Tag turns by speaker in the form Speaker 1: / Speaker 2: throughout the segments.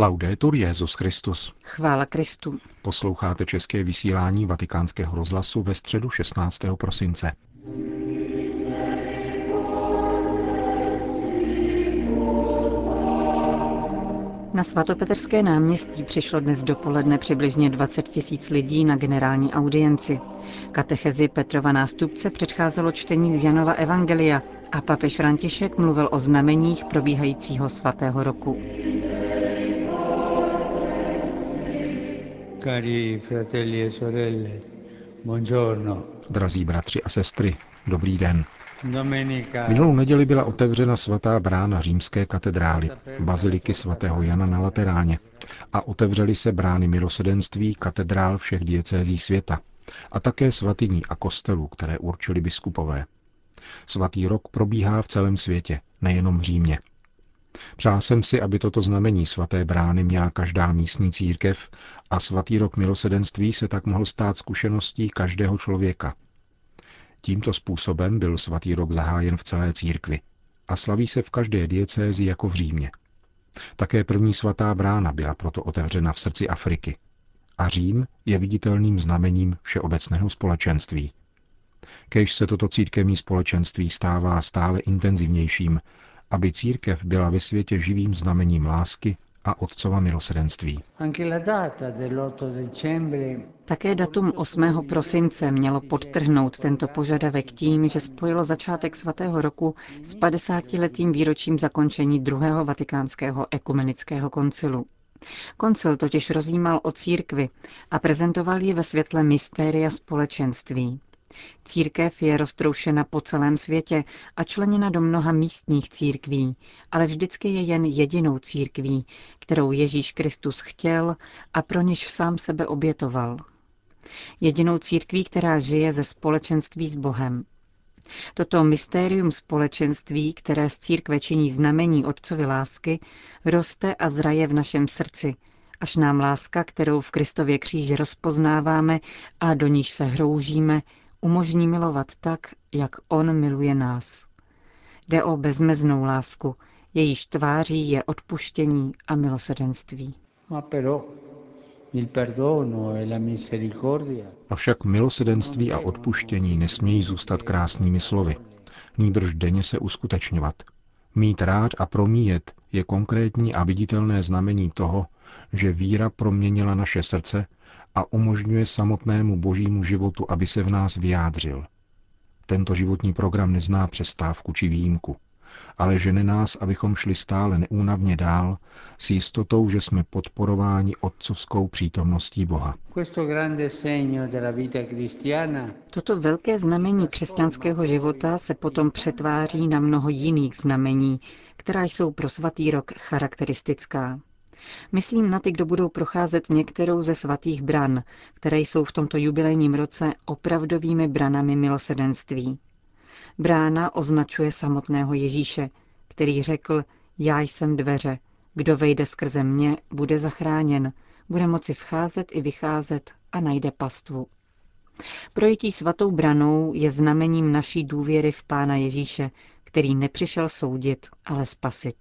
Speaker 1: Laudetur Jezus Christus.
Speaker 2: Chvála Kristu.
Speaker 1: Posloucháte české vysílání Vatikánského rozhlasu ve středu 16. prosince.
Speaker 2: Na svatopetrské náměstí přišlo dnes dopoledne přibližně 20 tisíc lidí na generální audienci. Katechezi Petrova nástupce předcházelo čtení z Janova Evangelia a papež František mluvil o znameních probíhajícího svatého roku.
Speaker 1: Cari fratelli e sorelle, buongiorno. Drazí bratři a sestry, dobrý den. Minulou neděli byla otevřena svatá brána římské katedrály, baziliky svatého Jana na Lateráně a otevřely se brány milosedenství katedrál všech diecézí světa a také svatyní a kostelů, které určili biskupové. Svatý rok probíhá v celém světě, nejenom v Římě. Přál jsem si, aby toto znamení svaté brány měla každá místní církev a svatý rok milosedenství se tak mohl stát zkušeností každého člověka. Tímto způsobem byl svatý rok zahájen v celé církvi a slaví se v každé diecézi jako v Římě. Také první svatá brána byla proto otevřena v srdci Afriky. A Řím je viditelným znamením všeobecného společenství. Kež se toto církevní společenství stává stále intenzivnějším aby církev byla ve světě živým znamením lásky a otcova milosedenství.
Speaker 2: Také datum 8. prosince mělo podtrhnout tento požadavek tím, že spojilo začátek svatého roku s 50-letým výročím zakončení druhého vatikánského ekumenického koncilu. Koncil totiž rozjímal o církvi a prezentoval ji ve světle mystéria společenství. Církev je roztroušena po celém světě a členěna do mnoha místních církví, ale vždycky je jen jedinou církví, kterou Ježíš Kristus chtěl a pro něž sám sebe obětoval. Jedinou církví, která žije ze společenství s Bohem. Toto mystérium společenství, které z církve činí znamení Otcovi lásky, roste a zraje v našem srdci, až nám láska, kterou v Kristově kříži rozpoznáváme a do níž se hroužíme, umožní milovat tak, jak On miluje nás. Jde o bezmeznou lásku, jejíž tváří je odpuštění a milosedenství.
Speaker 1: E Avšak milosedenství a odpuštění nesmějí zůstat krásnými slovy. Nýbrž denně se uskutečňovat. Mít rád a promíjet je konkrétní a viditelné znamení toho, že víra proměnila naše srdce a umožňuje samotnému božímu životu, aby se v nás vyjádřil. Tento životní program nezná přestávku či výjimku, ale žene nás, abychom šli stále neúnavně dál s jistotou, že jsme podporováni otcovskou přítomností Boha.
Speaker 2: Toto velké znamení křesťanského života se potom přetváří na mnoho jiných znamení, která jsou pro svatý rok charakteristická. Myslím na ty, kdo budou procházet některou ze svatých bran, které jsou v tomto jubilejním roce opravdovými branami milosedenství. Brána označuje samotného Ježíše, který řekl, já jsem dveře, kdo vejde skrze mě, bude zachráněn, bude moci vcházet i vycházet a najde pastvu. Projetí svatou branou je znamením naší důvěry v Pána Ježíše, který nepřišel soudit, ale spasit.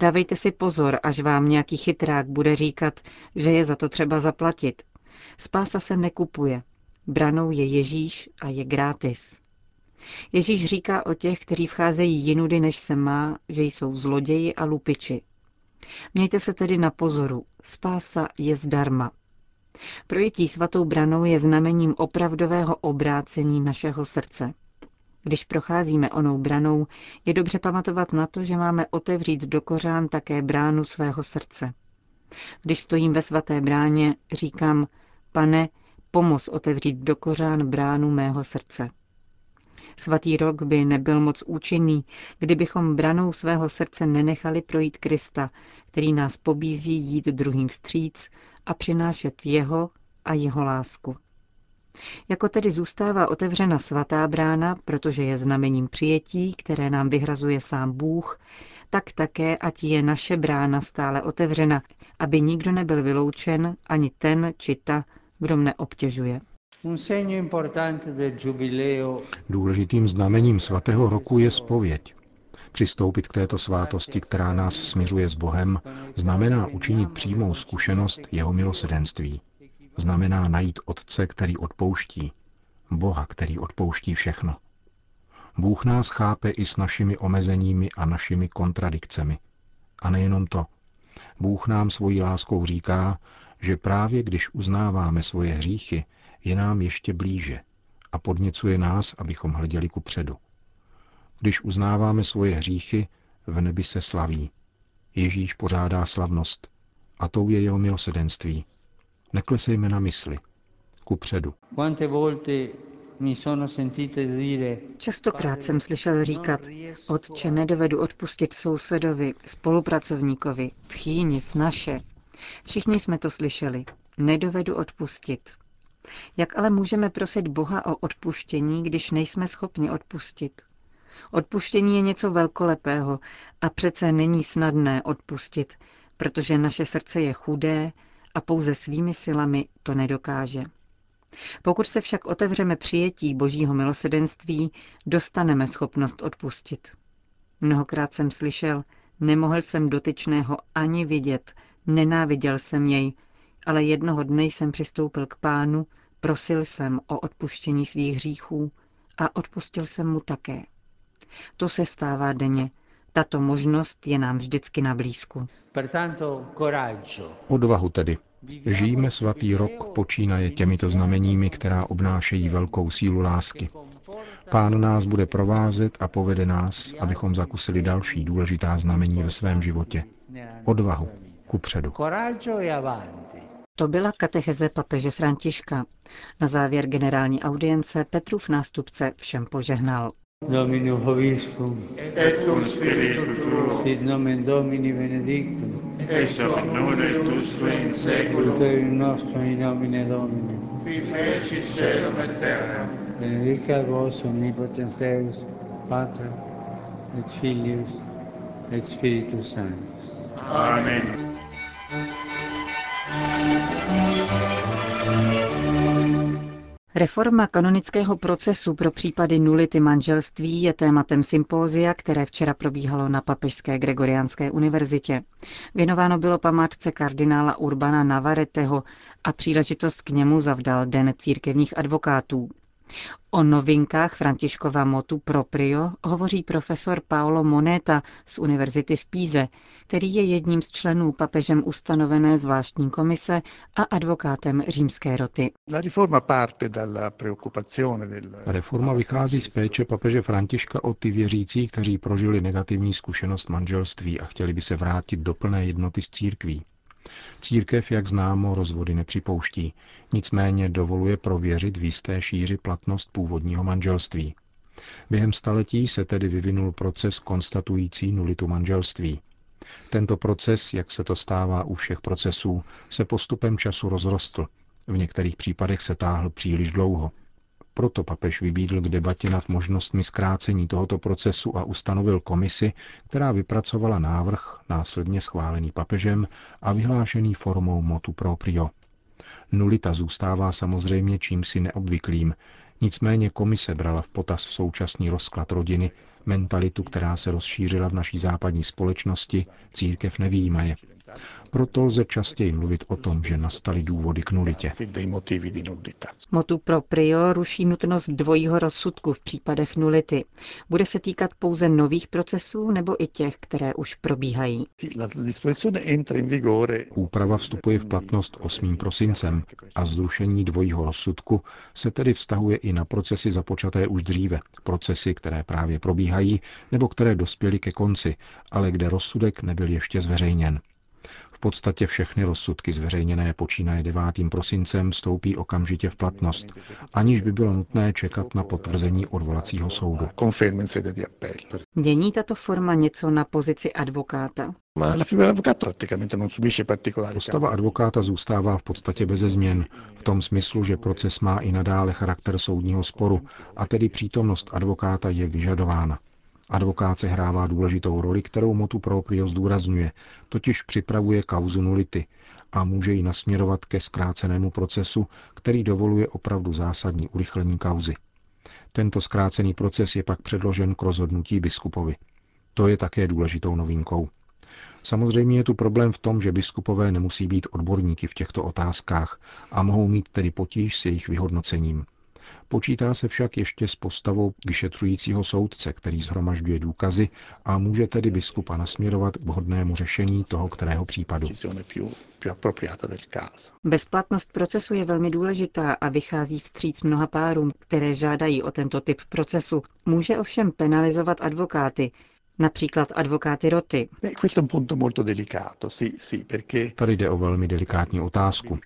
Speaker 2: Dávejte si pozor, až vám nějaký chytrák bude říkat, že je za to třeba zaplatit. Spása se nekupuje. Branou je Ježíš a je gratis. Ježíš říká o těch, kteří vcházejí jinudy, než se má, že jsou zloději a lupiči. Mějte se tedy na pozoru. Spása je zdarma. Projetí svatou branou je znamením opravdového obrácení našeho srdce. Když procházíme onou branou, je dobře pamatovat na to, že máme otevřít do kořán také bránu svého srdce. Když stojím ve svaté bráně, říkám, pane, pomoz otevřít do kořán bránu mého srdce. Svatý rok by nebyl moc účinný, kdybychom branou svého srdce nenechali projít Krista, který nás pobízí jít druhým vstříc a přinášet jeho a jeho lásku. Jako tedy zůstává otevřena svatá brána, protože je znamením přijetí, které nám vyhrazuje sám Bůh, tak také, ať je naše brána stále otevřena, aby nikdo nebyl vyloučen, ani ten či ta, kdo mne obtěžuje.
Speaker 1: Důležitým znamením svatého roku je spověď. Přistoupit k této svátosti, která nás směřuje s Bohem, znamená učinit přímou zkušenost jeho milosedenství. Znamená najít Otce, který odpouští. Boha, který odpouští všechno. Bůh nás chápe i s našimi omezeními a našimi kontradikcemi. A nejenom to. Bůh nám svojí láskou říká, že právě když uznáváme svoje hříchy, je nám ještě blíže a podněcuje nás, abychom hleděli ku předu. Když uznáváme svoje hříchy, v nebi se slaví. Ježíš pořádá slavnost a tou je jeho milosedenství. Neklesejme na mysli. Ku předu.
Speaker 2: Častokrát jsem slyšel říkat, otče, nedovedu odpustit sousedovi, spolupracovníkovi, tchýni, snaše. Všichni jsme to slyšeli. Nedovedu odpustit. Jak ale můžeme prosit Boha o odpuštění, když nejsme schopni odpustit? Odpuštění je něco velkolepého a přece není snadné odpustit, protože naše srdce je chudé a pouze svými silami to nedokáže. Pokud se však otevřeme přijetí Božího milosedenství, dostaneme schopnost odpustit. Mnohokrát jsem slyšel, nemohl jsem dotyčného ani vidět, nenáviděl jsem jej, ale jednoho dne jsem přistoupil k pánu, prosil jsem o odpuštění svých hříchů a odpustil jsem mu také. To se stává denně. Tato možnost je nám vždycky na blízku.
Speaker 1: Odvahu tedy. Žijíme svatý rok počínaje těmito znameními, která obnášejí velkou sílu lásky. Pán nás bude provázet a povede nás, abychom zakusili další důležitá znamení ve svém životě. Odvahu ku předu.
Speaker 2: To byla katecheze papeže Františka. Na závěr generální audience Petrův nástupce všem požehnal. Domino Hoviscum, et cum spiritu tuo, sit nomen Domini benedictum, ex hoc nunc et usque in seculum, in nostrum in nomine Domini, qui feci celum et terra, benedicat vos omnipotens Deus, Pater, et Filius, et Spiritus Sanctus. Amen. Reforma kanonického procesu pro případy nulity manželství je tématem sympózia, které včera probíhalo na Papežské Gregoriánské univerzitě. Věnováno bylo památce kardinála Urbana Navareteho a příležitost k němu zavdal Den církevních advokátů. O novinkách Františkova motu proprio hovoří profesor Paolo Moneta z Univerzity v Píze, který je jedním z členů papežem ustanovené zvláštní komise a advokátem římské roty.
Speaker 1: Reforma vychází z péče papeže Františka o ty věřící, kteří prožili negativní zkušenost manželství a chtěli by se vrátit do plné jednoty s církví. Církev, jak známo, rozvody nepřipouští, nicméně dovoluje prověřit v jisté šíři platnost původního manželství. Během staletí se tedy vyvinul proces konstatující nulitu manželství. Tento proces, jak se to stává u všech procesů, se postupem času rozrostl. V některých případech se táhl příliš dlouho. Proto papež vybídl k debatě nad možnostmi zkrácení tohoto procesu a ustanovil komisi, která vypracovala návrh, následně schválený papežem a vyhlášený formou motu proprio. Nulita zůstává samozřejmě čímsi neobvyklým, nicméně komise brala v potaz současný rozklad rodiny, mentalitu, která se rozšířila v naší západní společnosti, církev nevýjímaje. Proto lze častěji mluvit o tom, že nastaly důvody k nulitě.
Speaker 2: Motu proprio ruší nutnost dvojího rozsudku v případech nulity. Bude se týkat pouze nových procesů nebo i těch, které už probíhají?
Speaker 1: Úprava vstupuje v platnost 8. prosincem a zrušení dvojího rozsudku se tedy vztahuje i na procesy započaté už dříve, procesy, které právě probíhají nebo které dospěly ke konci, ale kde rozsudek nebyl ještě zveřejněn. V podstatě všechny rozsudky zveřejněné počínaje 9. prosincem vstoupí okamžitě v platnost, aniž by bylo nutné čekat na potvrzení odvolacího soudu.
Speaker 2: Mění tato forma něco na pozici advokáta?
Speaker 1: Postava advokáta zůstává v podstatě beze změn, v tom smyslu, že proces má i nadále charakter soudního sporu a tedy přítomnost advokáta je vyžadována. Advokát hrává důležitou roli, kterou motu proprio zdůrazňuje, totiž připravuje kauzu nulity a může ji nasměrovat ke zkrácenému procesu, který dovoluje opravdu zásadní urychlení kauzy. Tento zkrácený proces je pak předložen k rozhodnutí biskupovi. To je také důležitou novinkou. Samozřejmě je tu problém v tom, že biskupové nemusí být odborníky v těchto otázkách a mohou mít tedy potíž s jejich vyhodnocením. Počítá se však ještě s postavou vyšetřujícího soudce, který zhromažďuje důkazy a může tedy biskupa nasměrovat k vhodnému řešení toho kterého případu.
Speaker 2: Bezplatnost procesu je velmi důležitá a vychází vstříc mnoha párům, které žádají o tento typ procesu. Může ovšem penalizovat advokáty, například advokáty roty.
Speaker 1: Tady jde o velmi delikátní otázku.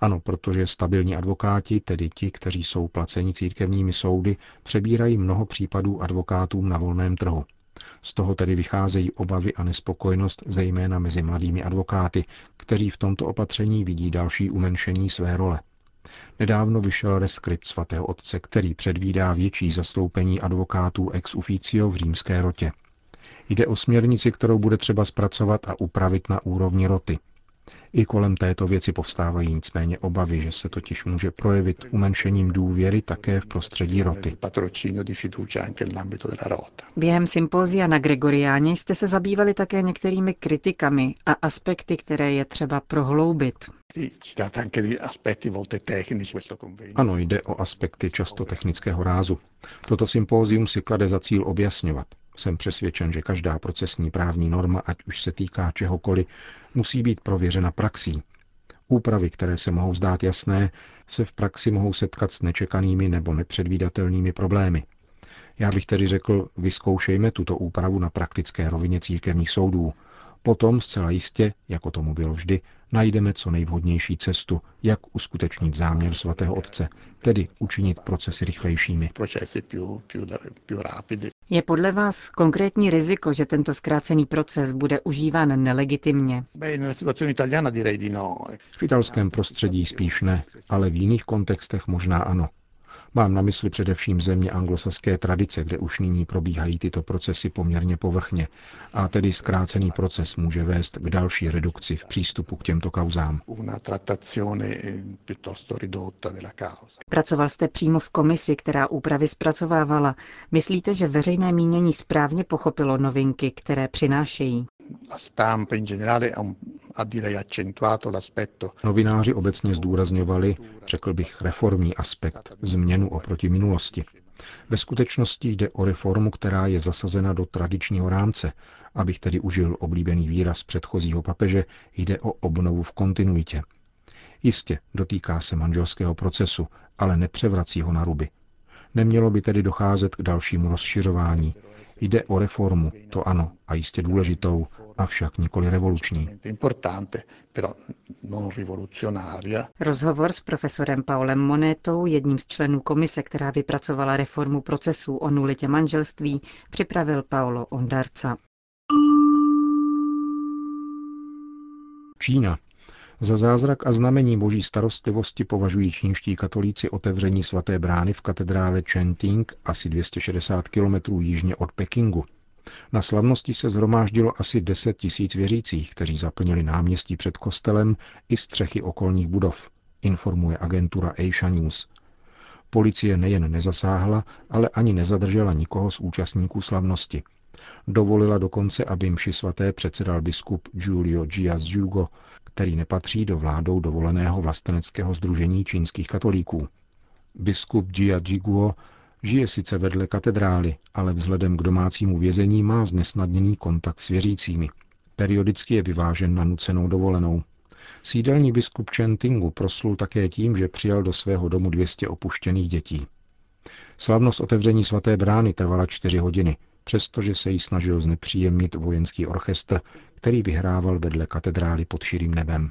Speaker 1: Ano, protože stabilní advokáti, tedy ti, kteří jsou placeni církevními soudy, přebírají mnoho případů advokátům na volném trhu. Z toho tedy vycházejí obavy a nespokojenost zejména mezi mladými advokáty, kteří v tomto opatření vidí další umenšení své role. Nedávno vyšel reskript svatého otce, který předvídá větší zastoupení advokátů ex officio v římské rotě. Jde o směrnici, kterou bude třeba zpracovat a upravit na úrovni roty. I kolem této věci povstávají nicméně obavy, že se totiž může projevit umenšením důvěry také v prostředí roty.
Speaker 2: Během sympózia na Gregoriáně jste se zabývali také některými kritikami a aspekty, které je třeba prohloubit.
Speaker 1: Ano, jde o aspekty často technického rázu. Toto sympózium si klade za cíl objasňovat, jsem přesvědčen, že každá procesní právní norma, ať už se týká čehokoliv, musí být prověřena praxí. Úpravy, které se mohou zdát jasné, se v praxi mohou setkat s nečekanými nebo nepředvídatelnými problémy. Já bych tedy řekl, vyzkoušejme tuto úpravu na praktické rovině církevních soudů. Potom zcela jistě, jako tomu bylo vždy, najdeme co nejvhodnější cestu, jak uskutečnit záměr svatého otce, tedy učinit procesy rychlejšími.
Speaker 2: Je podle vás konkrétní riziko, že tento zkrácený proces bude užíván nelegitimně?
Speaker 1: No. V italském prostředí spíš ne, ale v jiných kontextech možná ano. Mám na mysli především země anglosaské tradice, kde už nyní probíhají tyto procesy poměrně povrchně a tedy zkrácený proces může vést k další redukci v přístupu k těmto kauzám.
Speaker 2: Pracoval jste přímo v komisi, která úpravy zpracovávala. Myslíte, že veřejné mínění správně pochopilo novinky, které přinášejí?
Speaker 1: Novináři obecně zdůrazňovali, řekl bych, reformní aspekt, změnu oproti minulosti. Ve skutečnosti jde o reformu, která je zasazena do tradičního rámce. Abych tedy užil oblíbený výraz předchozího papeže, jde o obnovu v kontinuitě. Jistě, dotýká se manželského procesu, ale nepřevrací ho na ruby. Nemělo by tedy docházet k dalšímu rozšiřování, Jde o reformu, to ano, a jistě důležitou, avšak nikoli revoluční.
Speaker 2: Rozhovor s profesorem Paulem Monetou, jedním z členů komise, která vypracovala reformu procesů o nulitě manželství, připravil Paolo Ondarca.
Speaker 1: Čína. Za zázrak a znamení boží starostlivosti považují čínští katolíci otevření svaté brány v katedrále Chenting asi 260 km jižně od Pekingu. Na slavnosti se zhromáždilo asi 10 tisíc věřících, kteří zaplnili náměstí před kostelem i střechy okolních budov, informuje agentura Asia News. Policie nejen nezasáhla, ale ani nezadržela nikoho z účastníků slavnosti. Dovolila dokonce, aby mši svaté předsedal biskup Giulio Gias Jugo, který nepatří do vládou dovoleného vlasteneckého združení čínských katolíků. Biskup Jia Jiguo žije sice vedle katedrály, ale vzhledem k domácímu vězení má znesnadněný kontakt s věřícími. Periodicky je vyvážen na nucenou dovolenou. Sídelní biskup Chen Tingu proslul také tím, že přijal do svého domu 200 opuštěných dětí. Slavnost otevření svaté brány trvala čtyři hodiny, přestože se jí snažil znepříjemnit vojenský orchestr, který vyhrával vedle katedrály pod širým nebem.